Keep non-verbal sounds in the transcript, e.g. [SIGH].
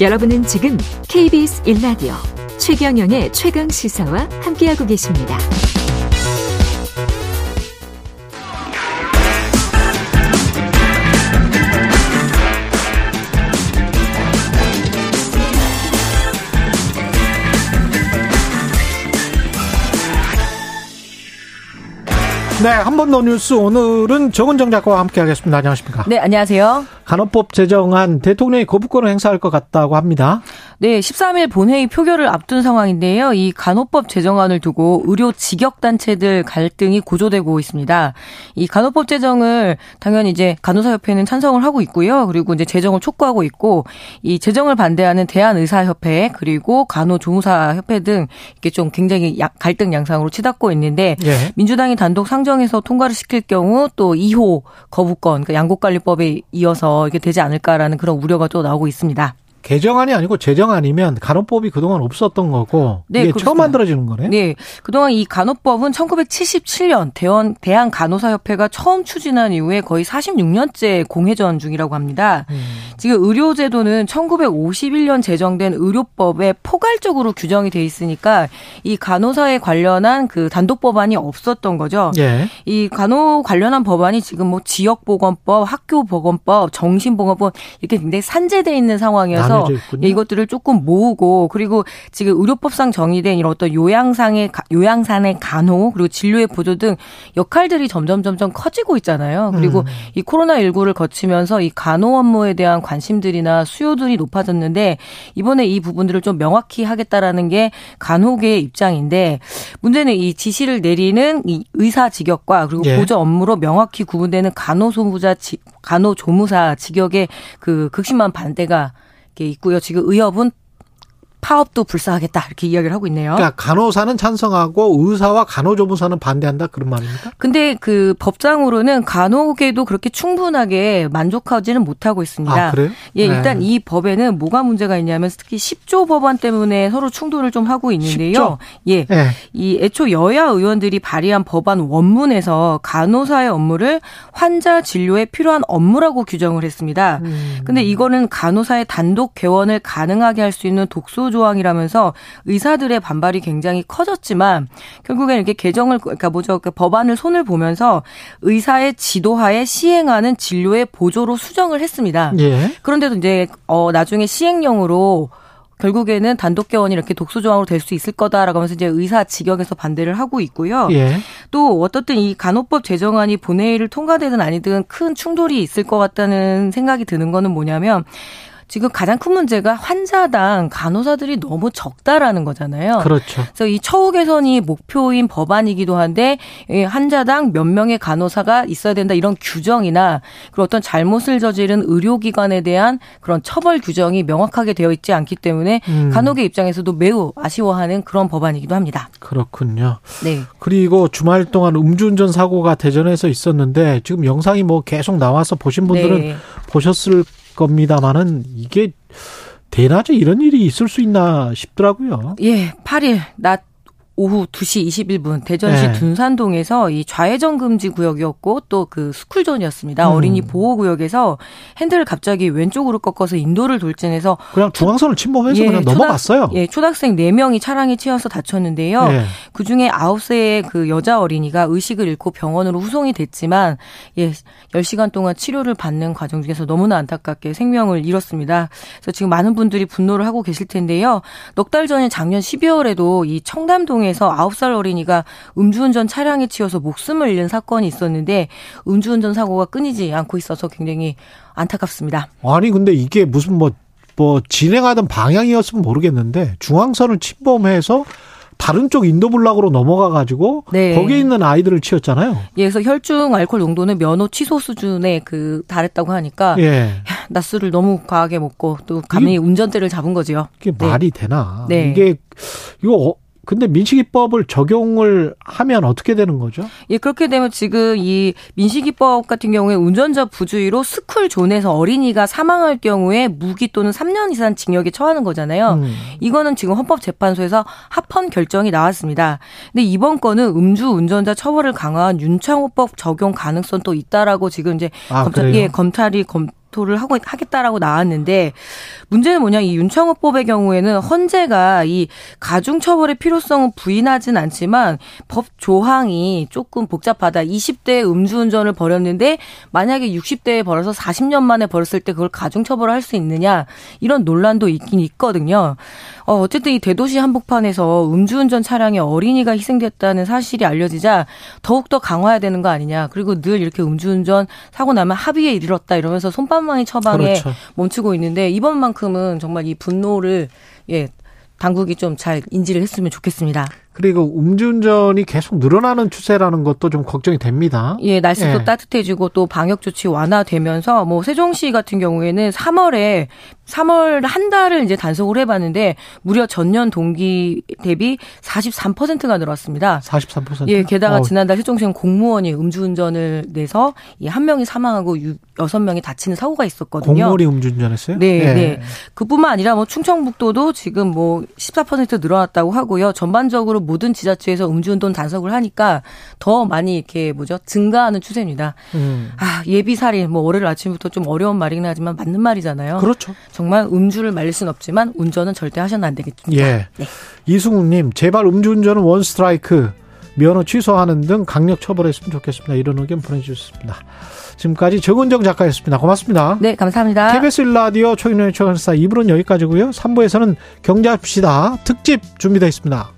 여러분은 지금 KBS 1라디오 최경영의 최강 시사와 함께하고 계십니다. 네, 한 번 더 뉴스 오늘은 정은정 작가와 함께하겠습니다. 안녕하십니까? 네, 안녕하세요. 간호법 제정안 대통령이 거부권을 행사할 것 같다고 합니다. 네, 13일 본회의 표결을 앞둔 상황인데요. 이 간호법 제정안을 두고 의료 직역 단체들 갈등이 고조되고 있습니다. 이 간호법 제정을 당연히 이제 간호사 협회는 찬성을 하고 있고요. 그리고 이제 제정을 촉구하고 있고 이 제정을 반대하는 대한의사협회 그리고 간호조무사협회 등 이렇게 좀 굉장히 갈등 양상으로 치닫고 있는데 예. 민주당이 단독 상정해서 통과를 시킬 경우 또 2호 거부권, 그러니까 양국관리법에 이어서 이게 되지 않을까라는 그런 우려가 또 나오고 있습니다. 개정안이 아니고 제정안이면 간호법이 그동안 없었던 거고 네, 이게 그렇습니다. 처음 만들어지는 거네. 네. 그동안 이 간호법은 1977년 대원 대한 간호사협회가 처음 추진한 이후에 거의 46년째 공회전 중이라고 합니다. 음. 지금 의료 제도는 1951년 제정된 의료법에 포괄적으로 규정이 돼 있으니까 이 간호사에 관련한 그 단독 법안이 없었던 거죠. 예. 이 간호 관련한 법안이 지금 뭐 지역 보건법, 학교 보건법, 정신 보건법 이렇게 굉장히 산재돼 있는 상황이어서 예, 이것들을 조금 모으고 그리고 지금 의료법상 정의된 이런 어떤 요양상의 요양산의 간호 그리고 진료의 보조 등 역할들이 점점 점점 커지고 있잖아요. 그리고 음. 이 코로나 19를 거치면서 이 간호 업무에 대한 관심들이나 수요들이 높아졌는데 이번에 이 부분들을 좀 명확히 하겠다라는 게 간호계의 입장인데 문제는 이 지시를 내리는 이 의사 직역과 그리고 예. 보조 업무로 명확히 구분되는 간호소무자 간호조무사 직역의 그 극심한 반대가 게 있고요. 지금 의협은 파업도 불사하겠다 이렇게 이야기를 하고 있네요. 그러니까 간호사는 찬성하고 의사와 간호조무사는 반대한다 그런 말입니까? 근데 그 법상으로는 간호계도 그렇게 충분하게 만족하지는 못하고 있습니다. 아, 그래요? 예, 네. 일단 이 법에는 뭐가 문제가 있냐면 특히 10조 법안 때문에 서로 충돌을 좀 하고 있는데요. 10조? 예. 네. 이 애초 여야 의원들이 발의한 법안 원문에서 간호사의 업무를 환자 진료에 필요한 업무라고 규정을 했습니다. 음. 근데 이거는 간호사의 단독 개원을 가능하게 할 수 있는 독소 조항이라면서 의사들의 반발이 굉장히 커졌지만 결국엔 이렇게 개정을 그러니까 뭐죠 그 법안을 손을 보면서 의사의 지도하에 시행하는 진료의 보조로 수정을 했습니다. 예. 그런데도 이제 어 나중에 시행령으로 결국에는 단독 개원이 이렇게 독소 조항으로 될 수 있을 거다라고 하면서 이제 의사 직역에서 반대를 하고 있고요. 예. 또 어떻든 이 간호법 제정안이 본회의를 통과되든 아니든 큰 충돌이 있을 것 같다는 생각이 드는 거는 뭐냐면 지금 가장 큰 문제가 환자당 간호사들이 너무 적다라는 거잖아요. 그렇죠. 그래서 이 처우 개선이 목표인 법안이기도 한데 환자당 몇 명의 간호사가 있어야 된다 이런 규정이나 그리고 어떤 잘못을 저지른 의료기관에 대한 그런 처벌 규정이 명확하게 되어 있지 않기 때문에 음. 간호계 입장에서도 매우 아쉬워하는 그런 법안이기도 합니다. 그렇군요. 네. 그리고 주말 동안 음주운전 사고가 대전에서 있었는데 지금 영상이 뭐 계속 나와서 보신 분들은 네. 보셨을 겁니다만은 이게 대낮에 이런 일이 있을 수 있나 싶더라고요. 예, 8일 낮 오후 2시 21분 대전시 네. 둔산동에서 이 좌회전 금지 구역이었고 또 그 스쿨존이었습니다. 음. 어린이 보호 구역에서 핸들을 갑자기 왼쪽으로 꺾어서 인도를 돌진해서 그냥 중앙선을 침범해서 예, 그냥 넘어갔어요. 초등, 예, 초등학생 4명이 차량에 치여서 다쳤는데요. 예. 그중에 9세의 그 여자 어린이가 의식을 잃고 병원으로 후송이 됐지만 예, 10시간 동안 치료를 받는 과정 중에서 너무나 안타깝게 생명을 잃었습니다. 그래서 지금 많은 분들이 분노를 하고 계실 텐데요. 넉 달 전인 작년 12월에도 이 청담동에 통해서 9살 어린이가 음주운전 차량에 치여서 목숨을 잃는 사건이 있었는데 음주운전 사고가 끊이지 않고 있어서 굉장히 안타깝습니다. 아니 근데 이게 무슨 뭐뭐 뭐 진행하던 방향이었으면 모르겠는데 중앙선을 침범해서 다른 쪽 인도블락으로 넘어가 가지고 네. 거기에 있는 아이들을 치웠잖아요. 예, 그래서 혈중 알코올 농도는 면허 취소 수준에 그 달했다고 하니까 예. [LAUGHS] 낮술을 너무 과하게 먹고 또 감히 운전대를 잡은 거지요. 이게 네. 말이 되나? 네. 이게 이거 어, 근데 민식이법을 적용을 하면 어떻게 되는 거죠? 예, 그렇게 되면 지금 이 민식이법 같은 경우에 운전자 부주의로 스쿨 존에서 어린이가 사망할 경우에 무기 또는 3년 이상 징역에 처하는 거잖아요. 음. 이거는 지금 헌법재판소에서 합헌 결정이 나왔습니다. 근데 이번 건은 음주 운전자 처벌을 강화한 윤창호법 적용 가능성도 있다라고 지금 이제 아, 검찰, 예, 검찰이 검 검토를 하고 하겠다라고 나왔는데 문제는 뭐냐 이 윤창호법의 경우에는 헌재가 이 가중 처벌의 필요성은 부인하진 않지만 법 조항이 조금 복잡하다. 20대 음주운전을 벌였는데 만약에 60대에 벌어서 40년 만에 벌었을 때 그걸 가중 처벌을 할 수 있느냐 이런 논란도 있긴 있거든요. 어, 어쨌든 이 대도시 한복판에서 음주운전 차량에 어린이가 희생됐다는 사실이 알려지자 더욱더 강화해야 되는 거 아니냐. 그리고 늘 이렇게 음주운전 사고 나면 합의에 이르렀다 이러면서 손 방망이 처방에 그렇죠. 멈추고 있는데 이번만큼은 정말 이 분노를 예 당국이 좀 잘 인지를 했으면 좋겠습니다. 그리고 음주운전이 계속 늘어나는 추세라는 것도 좀 걱정이 됩니다. 예, 날씨도 예. 따뜻해지고 또 방역 조치 완화되면서 뭐 세종시 같은 경우에는 3월에 3월 한 달을 이제 단속을 해봤는데 무려 전년 동기 대비 43%가 늘었습니다. 43%? 예, 게다가 어. 지난달 세종시는 공무원이 음주운전을 내서 한 명이 사망하고 6명이 다치는 사고가 있었거든요. 공무원이 음주운전했어요? 네, 예. 네. 그뿐만 아니라 뭐 충청북도도 지금 뭐 14% 늘어났다고 하고요. 전반적으로 모든 지자체에서 음주운전 단속을 하니까 더 많이 이렇게 뭐죠 증가하는 추세입니다. 음. 아 예비 살인 뭐 월요일 아침부터 좀 어려운 말이긴 하지만 맞는 말이잖아요. 그렇죠. 정말 음주를 말릴 수는 없지만 운전은 절대 하셔는 안 되겠습니다. 예. 네. 이승우님 제발 음주운전은 원 스트라이크 면허 취소하는 등 강력 처벌했으면 좋겠습니다. 이런 의견 보내주셨습니다. 지금까지 정은정 작가였습니다. 고맙습니다. 네, 감사합니다. KBS 일라디오 초인의 최강사 2부는 여기까지고요. 3부에서는 경제합시다 특집 준비되어 있습니다.